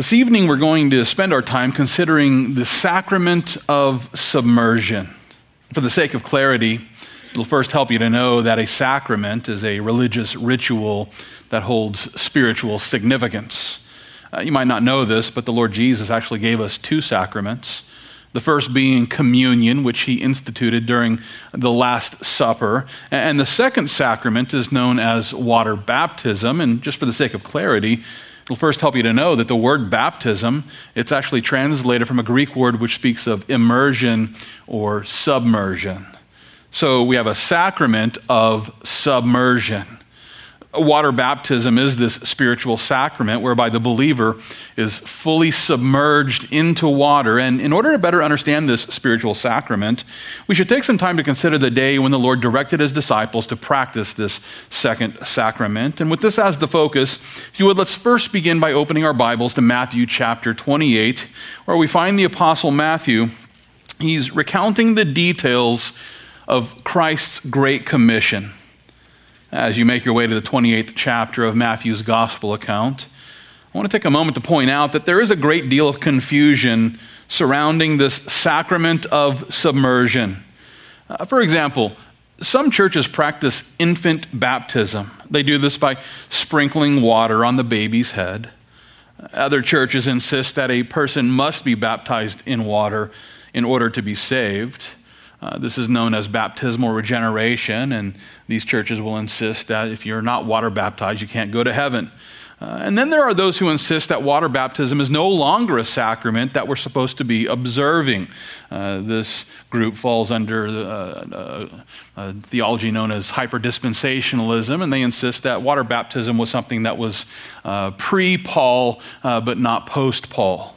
This evening, we're going to spend our time considering the sacrament of submersion. For the sake of clarity, it'll first help you to know that a sacrament is a religious ritual that holds spiritual significance. Uh, you might not know this, but the Lord Jesus actually gave us two sacraments. The first being communion, which he instituted during the Last Supper. And the second sacrament is known as water baptism. And just for the sake of clarity, It'll first help you to know that the word baptism, it's actually translated from a Greek word which speaks of immersion or submersion. So we have a sacrament of submersion water baptism is this spiritual sacrament whereby the believer is fully submerged into water. And in order to better understand this spiritual sacrament, we should take some time to consider the day when the Lord directed his disciples to practice this second sacrament. And with this as the focus, if you would, let's first begin by opening our Bibles to Matthew chapter 28, where we find the Apostle Matthew. He's recounting the details of Christ's Great Commission as you make your way to the 28th chapter of Matthew's gospel account. I want to take a moment to point out that there is a great deal of confusion surrounding this sacrament of submersion. Uh, for example, some churches practice infant baptism. They do this by sprinkling water on the baby's head. Other churches insist that a person must be baptized in water in order to be saved. Uh, this is known as baptismal regeneration, and these churches will insist that if you're not water baptized, you can't go to heaven. Uh, and then there are those who insist that water baptism is no longer a sacrament that we're supposed to be observing. Uh, this group falls under the, uh, uh theology known as hyperdispensationalism, and they insist that water baptism was something that was uh, pre Paul uh, but not post Paul.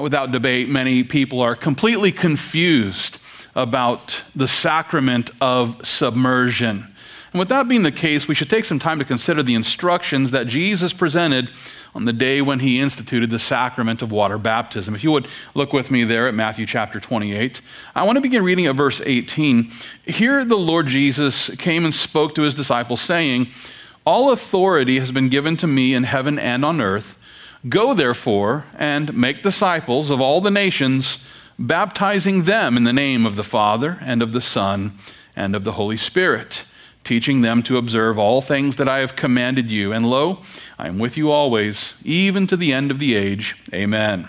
without debate, many people are completely confused about the sacrament of submersion. And with that being the case, we should take some time to consider the instructions that Jesus presented on the day when he instituted the sacrament of water baptism. If you would look with me there at Matthew chapter 28, I want to begin reading at verse 18. Here, the Lord Jesus came and spoke to his disciples, saying, All authority has been given to me in heaven and on earth. Go, therefore, and make disciples of all the nations baptizing them in the name of the Father and of the Son and of the Holy Spirit, teaching them to observe all things that I have commanded you. And lo, I am with you always, even to the end of the age. Amen.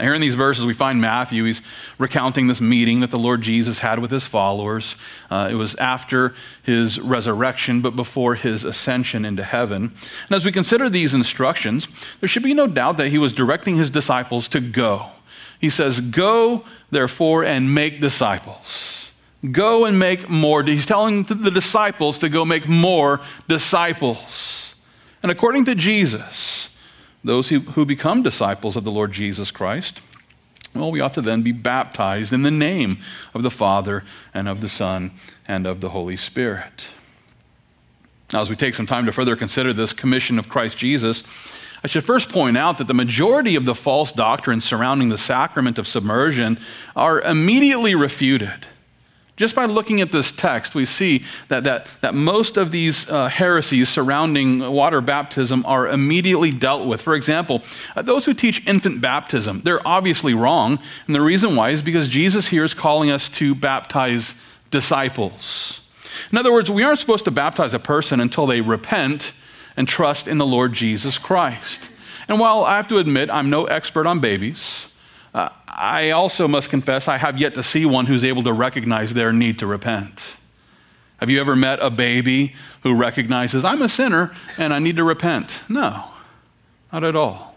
here in these verses, we find Matthew. He's recounting this meeting that the Lord Jesus had with his followers. Uh, it was after his resurrection, but before his ascension into heaven. And as we consider these instructions, there should be no doubt that he was directing his disciples to go he says, Go, therefore, and make disciples. Go and make more. He's telling the disciples to go make more disciples. And according to Jesus, those who, who become disciples of the Lord Jesus Christ, well, we ought to then be baptized in the name of the Father and of the Son and of the Holy Spirit. Now, as we take some time to further consider this commission of Christ Jesus, I should first point out that the majority of the false doctrines surrounding the sacrament of submersion are immediately refuted. Just by looking at this text, we see that, that, that most of these uh, heresies surrounding water baptism are immediately dealt with. For example, uh, those who teach infant baptism, they're obviously wrong. And the reason why is because Jesus here is calling us to baptize disciples. In other words, we aren't supposed to baptize a person until they repent and trust in the Lord Jesus Christ. And while I have to admit I'm no expert on babies, uh, I also must confess I have yet to see one who's able to recognize their need to repent. Have you ever met a baby who recognizes, I'm a sinner and I need to repent? No, not at all.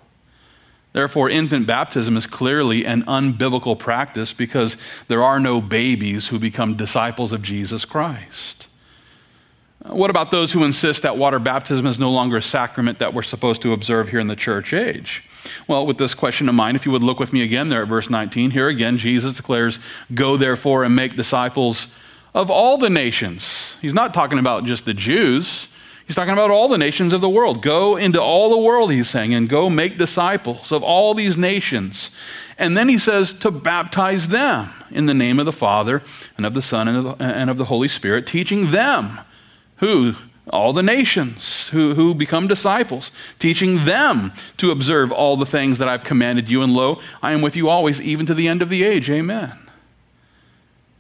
Therefore, infant baptism is clearly an unbiblical practice because there are no babies who become disciples of Jesus Christ. Uh, what about those who insist that water baptism is no longer a sacrament that we're supposed to observe here in the church age? Well, with this question in mind, if you would look with me again there at verse 19, here again, Jesus declares, Go therefore and make disciples of all the nations. He's not talking about just the Jews, he's talking about all the nations of the world. Go into all the world, he's saying, and go make disciples of all these nations. And then he says to baptize them in the name of the Father and of the Son and of the, and of the Holy Spirit, teaching them who? all the nations who, who become disciples, teaching them to observe all the things that I've commanded you. And lo, I am with you always, even to the end of the age. Amen.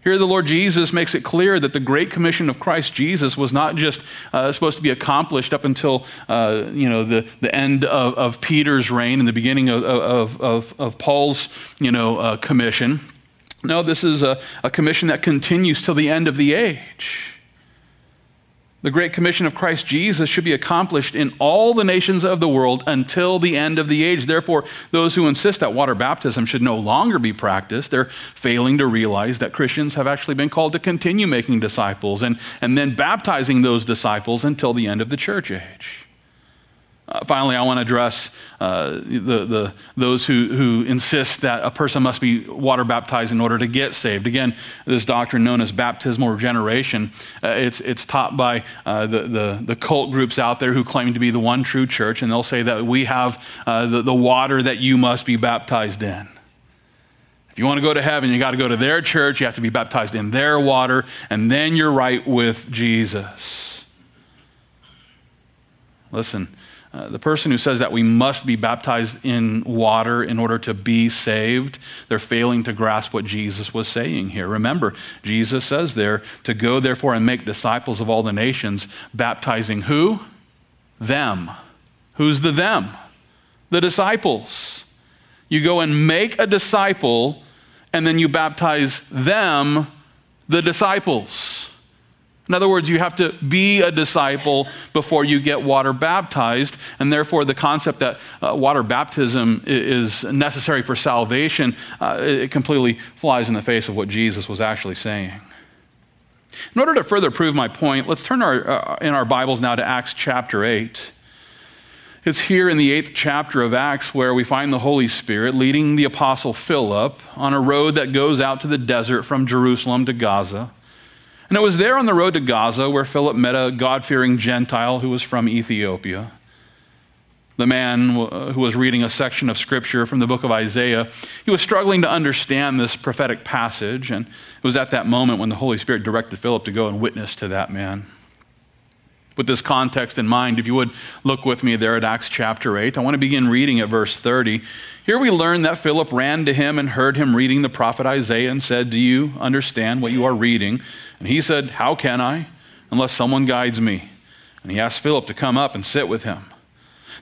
Here, the Lord Jesus makes it clear that the Great Commission of Christ Jesus was not just uh, supposed to be accomplished up until uh, you know, the, the end of, of Peter's reign and the beginning of, of, of, of Paul's you know, uh, commission. No, this is a, a commission that continues till the end of the age. The Great Commission of Christ Jesus should be accomplished in all the nations of the world until the end of the age. Therefore, those who insist that water baptism should no longer be practiced, they're failing to realize that Christians have actually been called to continue making disciples and, and then baptizing those disciples until the end of the church age. Uh, finally, I want to address uh, the, the, those who, who insist that a person must be water baptized in order to get saved. Again, this doctrine known as baptismal regeneration, uh, it's, it's taught by uh, the, the, the, cult groups out there who claim to be the one true church, and they'll say that we have uh, the, the water that you must be baptized in. If you want to go to heaven, you got to go to their church, you have to be baptized in their water, and then you're right with Jesus. Listen, uh, the person who says that we must be baptized in water in order to be saved, they're failing to grasp what Jesus was saying here. Remember, Jesus says there to go, therefore, and make disciples of all the nations, baptizing who? Them. Who's the them? The disciples. You go and make a disciple, and then you baptize them, the disciples. In other words, you have to be a disciple before you get water baptized, and therefore the concept that uh, water baptism is necessary for salvation, uh, it completely flies in the face of what Jesus was actually saying. In order to further prove my point, let's turn our, uh, in our Bibles now to Acts chapter 8. It's here in the eighth chapter of Acts where we find the Holy Spirit leading the Apostle Philip on a road that goes out to the desert from Jerusalem to Gaza. And it was there on the road to Gaza where Philip met a God fearing Gentile who was from Ethiopia. The man uh, who was reading a section of scripture from the book of Isaiah, he was struggling to understand this prophetic passage, and it was at that moment when the Holy Spirit directed Philip to go and witness to that man. With this context in mind, if you would look with me there at Acts chapter 8, I want to begin reading at verse 30. Here we learn that Philip ran to him and heard him reading the prophet Isaiah and said, Do you understand what you are reading? And he said, How can I, unless someone guides me? And he asked Philip to come up and sit with him.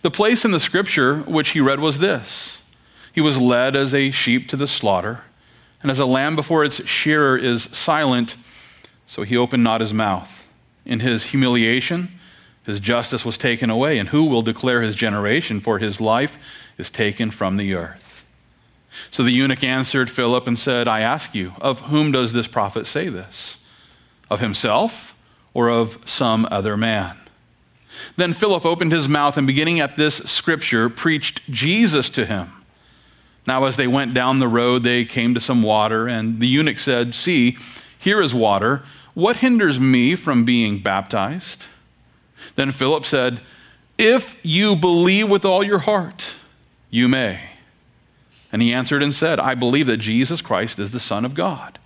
The place in the scripture which he read was this He was led as a sheep to the slaughter, and as a lamb before its shearer is silent, so he opened not his mouth. In his humiliation, his justice was taken away, and who will declare his generation? For his life is taken from the earth. So the eunuch answered Philip and said, I ask you, of whom does this prophet say this? Of himself or of some other man? Then Philip opened his mouth and, beginning at this scripture, preached Jesus to him. Now, as they went down the road, they came to some water, and the eunuch said, See, here is water. What hinders me from being baptized? Then Philip said, If you believe with all your heart, you may. And he answered and said, I believe that Jesus Christ is the Son of God.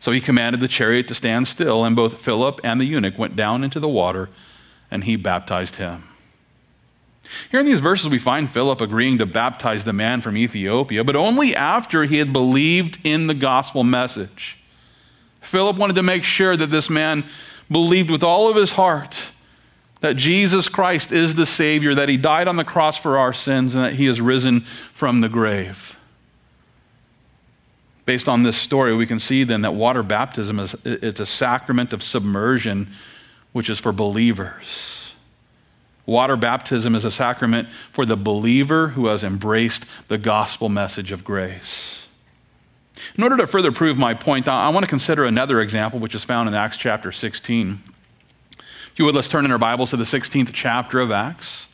So he commanded the chariot to stand still, and both Philip and the eunuch went down into the water, and he baptized him. Here in these verses, we find Philip agreeing to baptize the man from Ethiopia, but only after he had believed in the gospel message. Philip wanted to make sure that this man believed with all of his heart that Jesus Christ is the Savior, that He died on the cross for our sins, and that He has risen from the grave. Based on this story, we can see then that water baptism is it's a sacrament of submersion, which is for believers. Water baptism is a sacrament for the believer who has embraced the gospel message of grace. In order to further prove my point, I want to consider another example, which is found in Acts chapter 16 If you would, let's turn in our Bibles to the 16th chapter of Acts.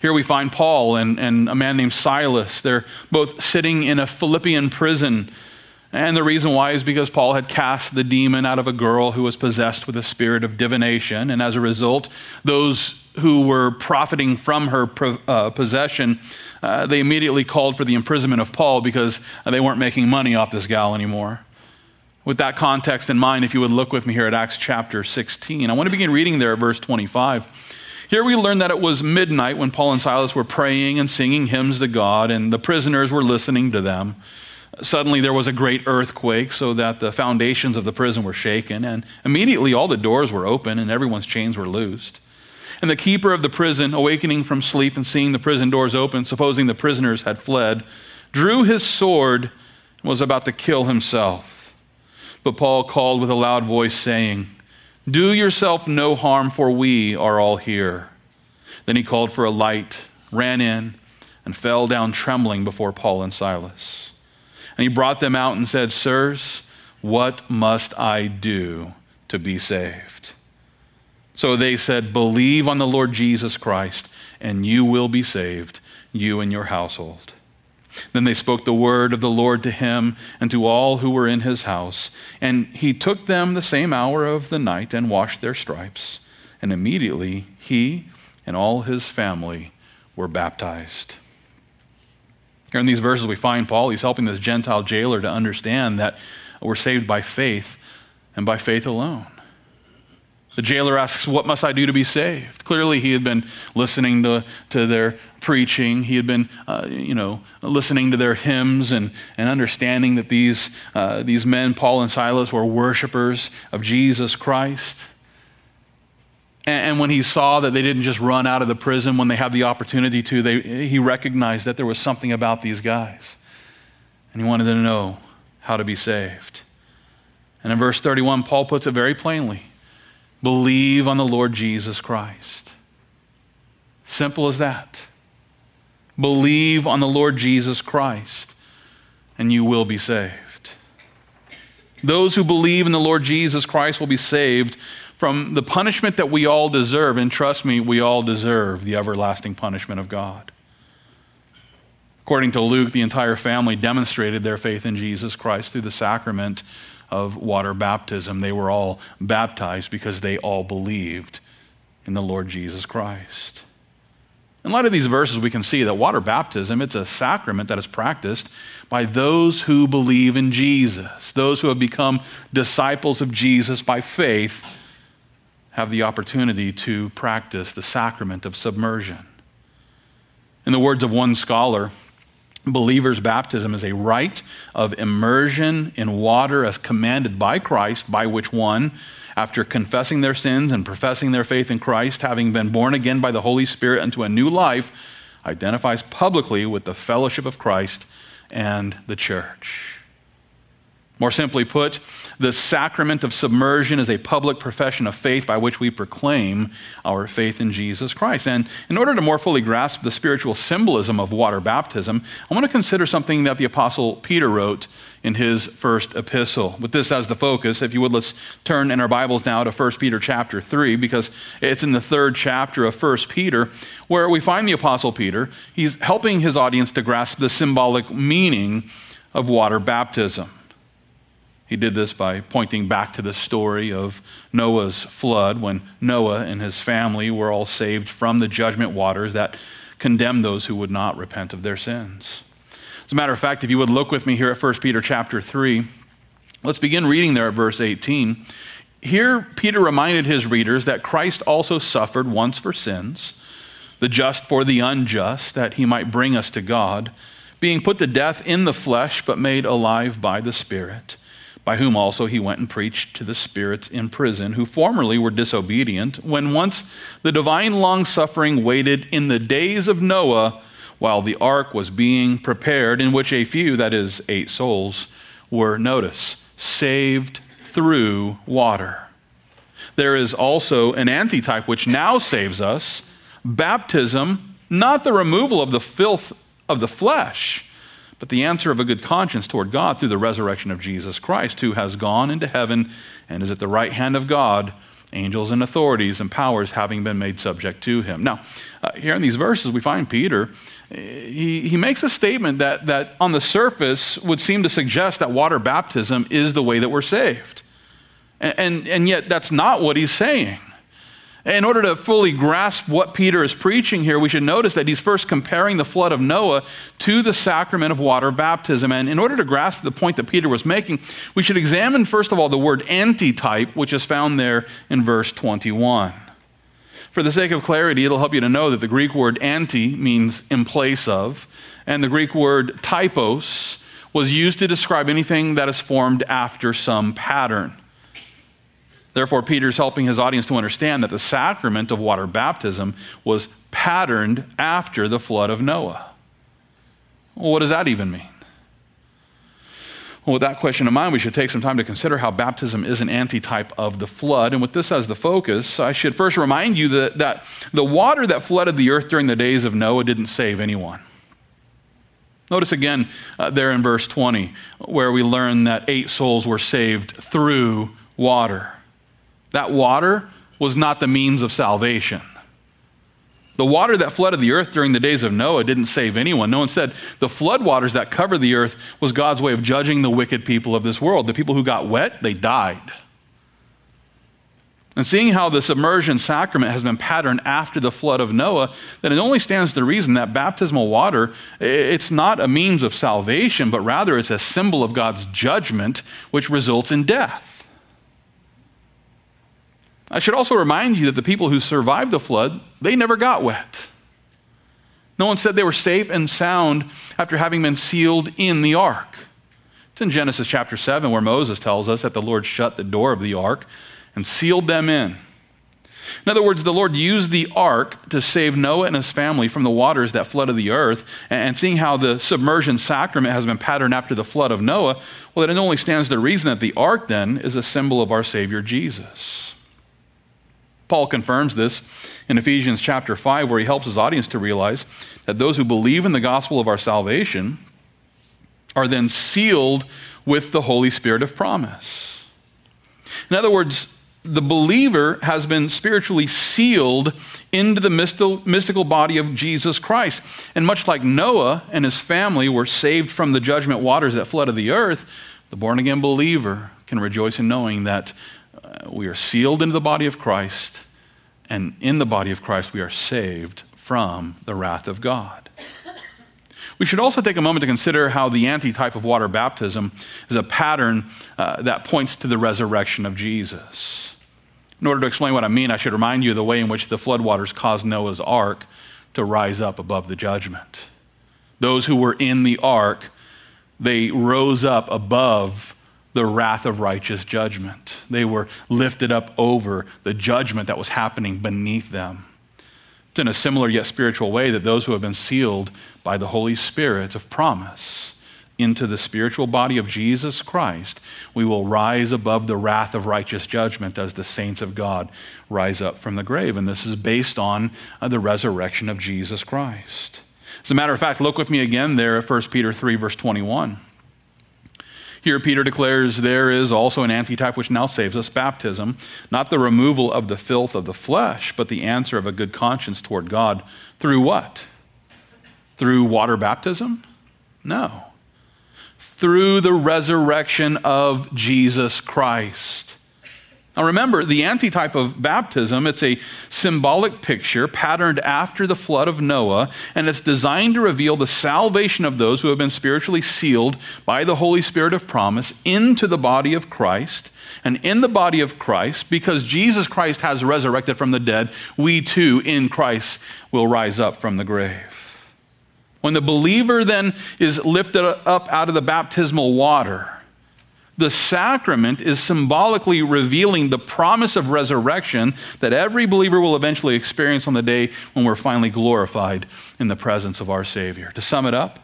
Here we find Paul and, and a man named Silas. They're both sitting in a Philippian prison. And the reason why is because Paul had cast the demon out of a girl who was possessed with a spirit of divination. And as a result, those who were profiting from her uh, possession, uh, they immediately called for the imprisonment of Paul because they weren't making money off this gal anymore. With that context in mind, if you would look with me here at Acts chapter 16, I want to begin reading there at verse 25. Here we learn that it was midnight when Paul and Silas were praying and singing hymns to God, and the prisoners were listening to them. Suddenly there was a great earthquake, so that the foundations of the prison were shaken, and immediately all the doors were open and everyone's chains were loosed. And the keeper of the prison, awakening from sleep and seeing the prison doors open, supposing the prisoners had fled, drew his sword and was about to kill himself. But Paul called with a loud voice, saying, Do yourself no harm, for we are all here. Then he called for a light, ran in, and fell down trembling before Paul and Silas. And he brought them out and said, Sirs, what must I do to be saved? So they said, Believe on the Lord Jesus Christ, and you will be saved, you and your household. Then they spoke the word of the Lord to him and to all who were in his house. And he took them the same hour of the night and washed their stripes. And immediately he and all his family were baptized. Here in these verses, we find Paul, he's helping this Gentile jailer to understand that we're saved by faith and by faith alone. The jailer asks, What must I do to be saved? Clearly, he had been listening to, to their preaching. He had been, uh, you know, listening to their hymns and, and understanding that these, uh, these men, Paul and Silas, were worshipers of Jesus Christ. And, and when he saw that they didn't just run out of the prison when they had the opportunity to, they, he recognized that there was something about these guys. And he wanted to know how to be saved. And in verse 31, Paul puts it very plainly. Believe on the Lord Jesus Christ. Simple as that. Believe on the Lord Jesus Christ, and you will be saved. Those who believe in the Lord Jesus Christ will be saved from the punishment that we all deserve. And trust me, we all deserve the everlasting punishment of God. According to Luke, the entire family demonstrated their faith in Jesus Christ through the sacrament of water baptism. They were all baptized because they all believed in the Lord Jesus Christ. In light of these verses, we can see that water baptism, it's a sacrament that is practiced by those who believe in Jesus. Those who have become disciples of Jesus by faith have the opportunity to practice the sacrament of submersion. In the words of one scholar, Believer's baptism is a rite of immersion in water as commanded by Christ, by which one, after confessing their sins and professing their faith in Christ, having been born again by the Holy Spirit unto a new life, identifies publicly with the fellowship of Christ and the church. More simply put, the sacrament of submersion is a public profession of faith by which we proclaim our faith in Jesus Christ. And in order to more fully grasp the spiritual symbolism of water baptism, I want to consider something that the Apostle Peter wrote in his first epistle. With this as the focus, if you would, let's turn in our Bibles now to 1 Peter chapter 3, because it's in the third chapter of 1 Peter where we find the Apostle Peter. He's helping his audience to grasp the symbolic meaning of water baptism. He did this by pointing back to the story of Noah's flood when Noah and his family were all saved from the judgment waters that condemned those who would not repent of their sins. As a matter of fact, if you would look with me here at 1 Peter chapter 3, let's begin reading there at verse 18. Here, Peter reminded his readers that Christ also suffered once for sins, the just for the unjust, that he might bring us to God, being put to death in the flesh, but made alive by the Spirit by whom also he went and preached to the spirits in prison, who formerly were disobedient, when once the divine long suffering waited in the days of Noah while the ark was being prepared, in which a few, that is, eight souls, were, notice, saved through water. There is also an antitype which now saves us baptism, not the removal of the filth of the flesh but the answer of a good conscience toward God through the resurrection of Jesus Christ, who has gone into heaven and is at the right hand of God, angels and authorities and powers having been made subject to him. Now, uh, here in these verses, we find Peter, he, he makes a statement that, that on the surface would seem to suggest that water baptism is the way that we're saved. And, and, and yet, that's not what he's saying. In order to fully grasp what Peter is preaching here, we should notice that he's first comparing the flood of Noah to the sacrament of water baptism. And in order to grasp the point that Peter was making, we should examine, first of all, the word antitype, which is found there in verse 21. For the sake of clarity, it'll help you to know that the Greek word anti means in place of, and the Greek word typos was used to describe anything that is formed after some pattern. Therefore, Peter's helping his audience to understand that the sacrament of water baptism was patterned after the flood of Noah. Well, what does that even mean? Well, with that question in mind, we should take some time to consider how baptism is an antitype of the flood. And with this as the focus, I should first remind you that, that the water that flooded the earth during the days of Noah didn't save anyone. Notice again uh, there in verse 20, where we learn that eight souls were saved through water. That water was not the means of salvation. The water that flooded the earth during the days of Noah didn't save anyone. No one said the flood waters that covered the earth was God's way of judging the wicked people of this world. The people who got wet, they died. And seeing how the submersion sacrament has been patterned after the flood of Noah, then it only stands to reason that baptismal water, it's not a means of salvation, but rather it's a symbol of God's judgment, which results in death. I should also remind you that the people who survived the flood, they never got wet. No one said they were safe and sound after having been sealed in the ark. It's in Genesis chapter 7 where Moses tells us that the Lord shut the door of the ark and sealed them in. In other words, the Lord used the ark to save Noah and his family from the waters that flooded the earth. And seeing how the submersion sacrament has been patterned after the flood of Noah, well, it only stands to reason that the ark then is a symbol of our Savior Jesus. Paul confirms this in Ephesians chapter 5, where he helps his audience to realize that those who believe in the gospel of our salvation are then sealed with the Holy Spirit of promise. In other words, the believer has been spiritually sealed into the mystical, body of Jesus Christ. And much like Noah and his family were saved from the judgment waters that flooded the earth, the born again believer can rejoice in knowing that we are sealed into the body of Christ, and in the body of Christ, we are saved from the wrath of God. We should also take a moment to consider how the antitype of water baptism is a pattern uh, that points to the resurrection of Jesus. In order to explain what I mean, I should remind you of the way in which the floodwaters caused Noah's ark to rise up above the judgment. Those who were in the ark, they rose up above the wrath of righteous judgment. They were lifted up over the judgment that was happening beneath them. It's in a similar yet spiritual way that those who have been sealed by the Holy Spirit of promise into the spiritual body of Jesus Christ, we will rise above the wrath of righteous judgment as the saints of God rise up from the grave. And this is based on uh, the resurrection of Jesus Christ. As a matter of fact, look with me again there at 1 Peter 3, verse 21. Here, Peter declares there is also an antitype which now saves us baptism, not the removal of the filth of the flesh, but the answer of a good conscience toward God. Through what? Through water baptism? No. Through the resurrection of Jesus Christ. Now remember, the antitype of baptism, it's a symbolic picture patterned after the flood of Noah, and it's designed to reveal the salvation of those who have been spiritually sealed by the Holy Spirit of promise into the body of Christ. And in the body of Christ, because Jesus Christ has resurrected from the dead, we too in Christ will rise up from the grave. When the believer then is lifted up out of the baptismal water, the sacrament is symbolically revealing the promise of resurrection that every believer will eventually experience on the day when we're finally glorified in the presence of our Savior. To sum it up,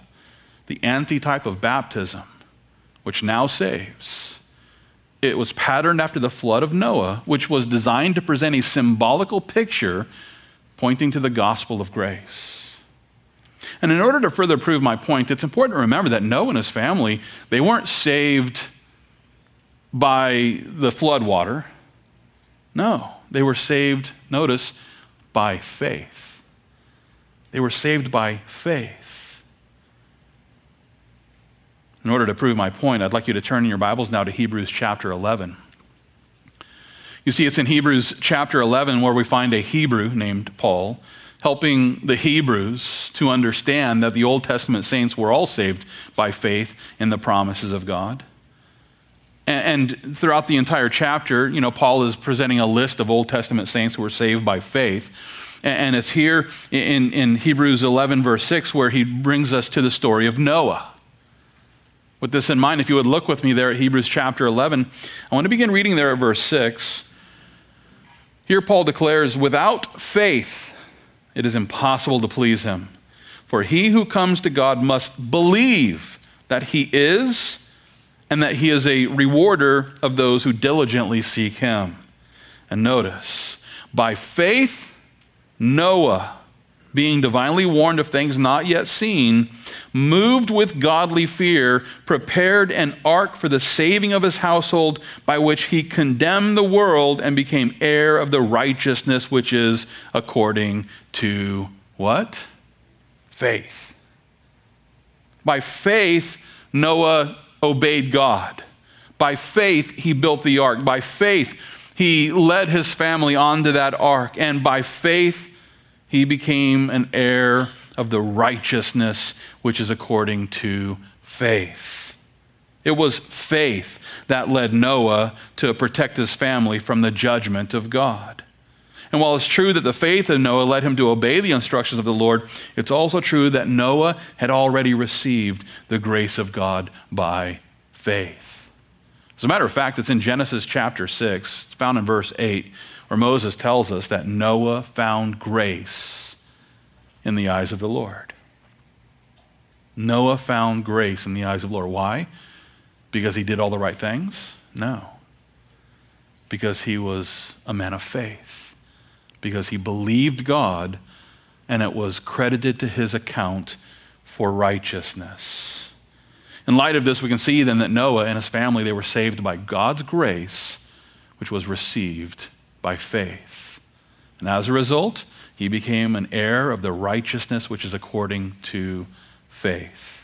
the antitype of baptism, which now saves, it was patterned after the flood of Noah, which was designed to present a symbolical picture pointing to the gospel of grace. And in order to further prove my point, it's important to remember that Noah and his family, they weren't saved by the flood water. No, they were saved, notice, by faith. They were saved by faith. In order to prove my point, I'd like you to turn in your Bibles now to Hebrews chapter 11. You see, it's in Hebrews chapter 11 where we find a Hebrew named Paul helping the Hebrews to understand that the Old Testament saints were all saved by faith in the promises of God. And, throughout the entire chapter, you know, Paul is presenting a list of Old Testament saints who were saved by faith. And it's here in, in Hebrews 11, verse 6, where he brings us to the story of Noah. With this in mind, if you would look with me there at Hebrews chapter 11, I want to begin reading there at verse 6. Here, Paul declares, Without faith, it is impossible to please him. For he who comes to God must believe that he is, and that he is a rewarder of those who diligently seek him. And notice, by faith, Noah, being divinely warned of things not yet seen, moved with godly fear, prepared an ark for the saving of his household, by which he condemned the world and became heir of the righteousness which is according to what? Faith. By faith, Noah obeyed God. By faith, he built the ark. By faith, he led his family onto that ark. And by faith, he became an heir of the righteousness which is according to faith. It was faith that led Noah to protect his family from the judgment of God. And while it's true that the faith of Noah led him to obey the instructions of the Lord, it's also true that Noah had already received the grace of God by faith. As a matter of fact, it's in Genesis chapter 6, it's found in verse 8, where Moses tells us that Noah found grace in the eyes of the Lord. Noah found grace in the eyes of the Lord. Why? Because he did all the right things? No. Because he was a man of faith. Because he believed God and it was credited to his account for righteousness. In light of this, we can see then that Noah and his family, they were saved by God's grace, which was received by faith. And as a result, he became an heir of the righteousness which is according to faith.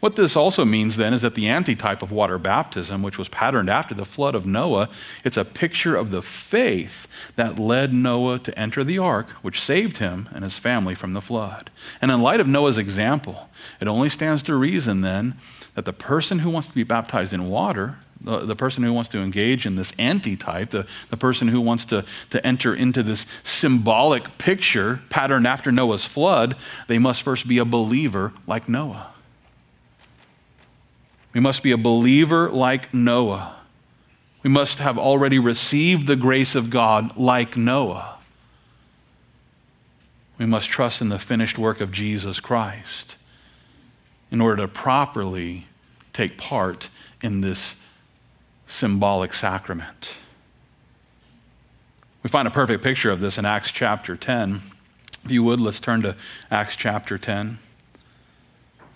What this also means then is that the antitype of water baptism, which was patterned after the flood of Noah, it's a picture of the faith that led Noah to enter the ark, which saved him and his family from the flood. And in light of Noah's example, it only stands to reason then that the person who wants to be baptized in water, the, the person who wants to engage in this antitype, the, the person who wants to, to enter into this symbolic picture patterned after Noah's flood, they must first be a believer like Noah. We must be a believer like Noah. We must have already received the grace of God like Noah. We must trust in the finished work of Jesus Christ in order to properly take part in this symbolic sacrament. We find a perfect picture of this in Acts chapter 10. If you would, let's turn to Acts chapter 10.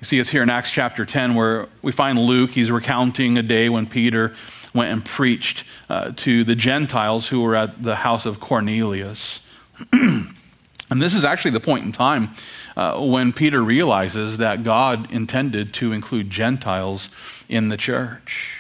You see, it's here in Acts chapter 10 where we find Luke. He's recounting a day when Peter went and preached uh, to the Gentiles who were at the house of Cornelius. and this is actually the point in time uh, when Peter realizes that God intended to include Gentiles in the church.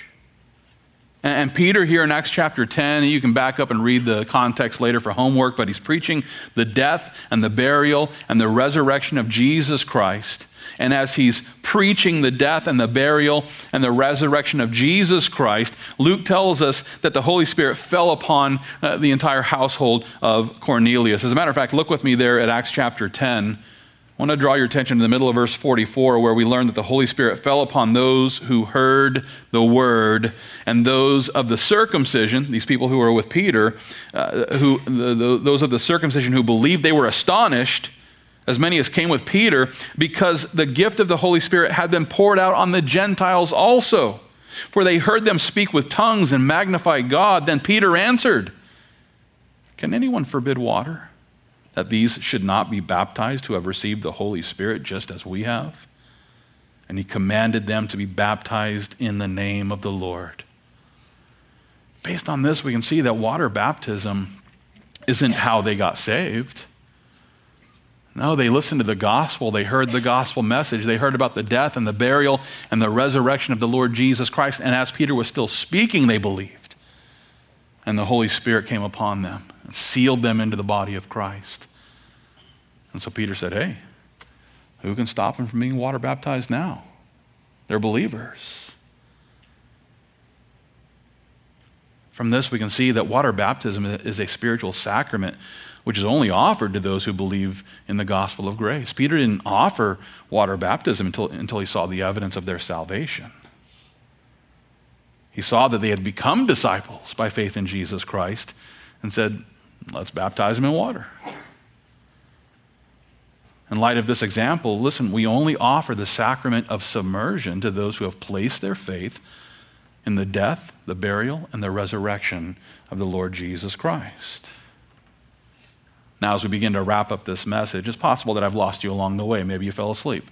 And Peter, here in Acts chapter 10, you can back up and read the context later for homework, but he's preaching the death and the burial and the resurrection of Jesus Christ. And as he's preaching the death and the burial and the resurrection of Jesus Christ, Luke tells us that the Holy Spirit fell upon uh, the entire household of Cornelius. As a matter of fact, look with me there at Acts chapter 10 I want to draw your attention to the middle of verse 44, where we learn that the Holy Spirit fell upon those who heard the word, and those of the circumcision, these people who were with Peter, uh, who, the, the, those of the circumcision who believed, they were astonished, as many as came with Peter, because the gift of the Holy Spirit had been poured out on the Gentiles also. For they heard them speak with tongues and magnify God. Then Peter answered, Can anyone forbid water? that these should not be baptized who have received the Holy Spirit just as we have? And he commanded them to be baptized in the name of the Lord. Based on this, we can see that water baptism isn't how they got saved. No, they listened to the gospel. They heard the gospel message. They heard about the death and the burial and the resurrection of the Lord Jesus Christ. And as Peter was still speaking, they believed. and the Holy Spirit came upon them and sealed them into the body of Christ. And so Peter said, Hey, who can stop them from being water baptized now? They're believers. From this, we can see that water baptism is a spiritual sacrament which is only offered to those who believe in the gospel of grace. Peter didn't offer water baptism until, until he saw the evidence of their salvation. He saw that they had become disciples by faith in Jesus Christ and said, Let's baptize them in water. In light of this example, listen, we only offer the sacrament of submersion to those who have placed their faith in the death, the burial, and the resurrection of the Lord Jesus Christ. Now, as we begin to wrap up this message, it's possible that I've lost you along the way. Maybe you fell asleep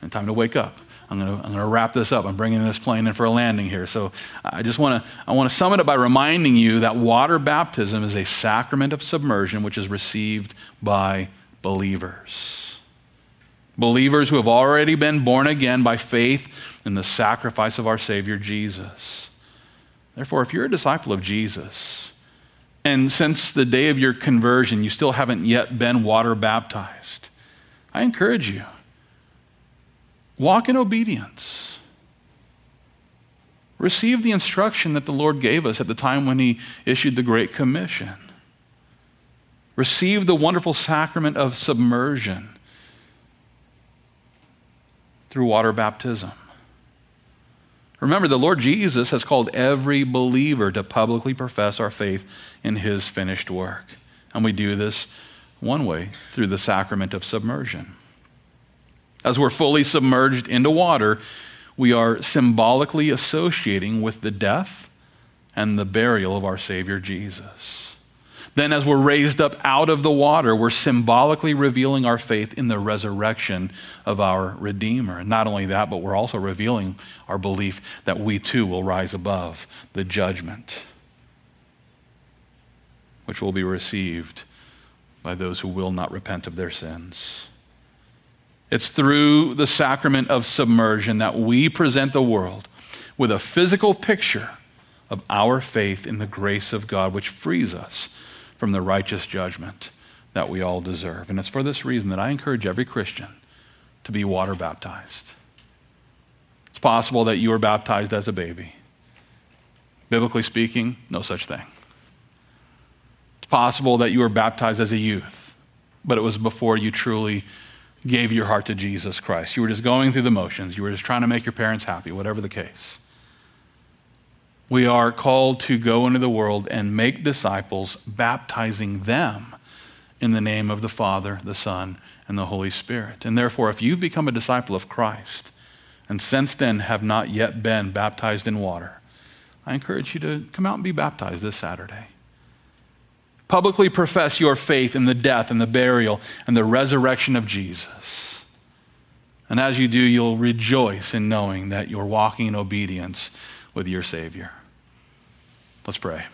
and time to wake up. I'm going to, wrap this up. I'm bringing this plane in for a landing here. So I just want to, I want to sum it up by reminding you that water baptism is a sacrament of submersion which is received by believers. Believers who have already been born again by faith in the sacrifice of our Savior Jesus. Therefore, if you're a disciple of Jesus, and since the day of your conversion you still haven't yet been water baptized, I encourage you Walk in obedience. Receive the instruction that the Lord gave us at the time when He issued the Great Commission. Receive the wonderful sacrament of submersion through water baptism. Remember, the Lord Jesus has called every believer to publicly profess our faith in His finished work. And we do this one way through the sacrament of submersion. As we're fully submerged into water, we are symbolically associating with the death and the burial of our Savior Jesus. Then, as we're raised up out of the water, we're symbolically revealing our faith in the resurrection of our Redeemer. And not only that, but we're also revealing our belief that we too will rise above the judgment, which will be received by those who will not repent of their sins. It's through the sacrament of submersion that we present the world with a physical picture of our faith in the grace of God, which frees us from the righteous judgment that we all deserve. And it's for this reason that I encourage every Christian to be water baptized. It's possible that you were baptized as a baby. Biblically speaking, no such thing. It's possible that you were baptized as a youth, but it was before you truly gave your heart to Jesus Christ. You were just going through the motions. You were just trying to make your parents happy, whatever the case. We are called to go into the world and make disciples, baptizing them in the name of the Father, the Son, and the Holy Spirit. And therefore, if you've become a disciple of Christ and since then have not yet been baptized in water, I encourage you to come out and be baptized this Saturday publicly profess your faith in the death and the burial and the resurrection of Jesus. And as you do, you'll rejoice in knowing that you're walking in obedience with your Savior. Let's pray.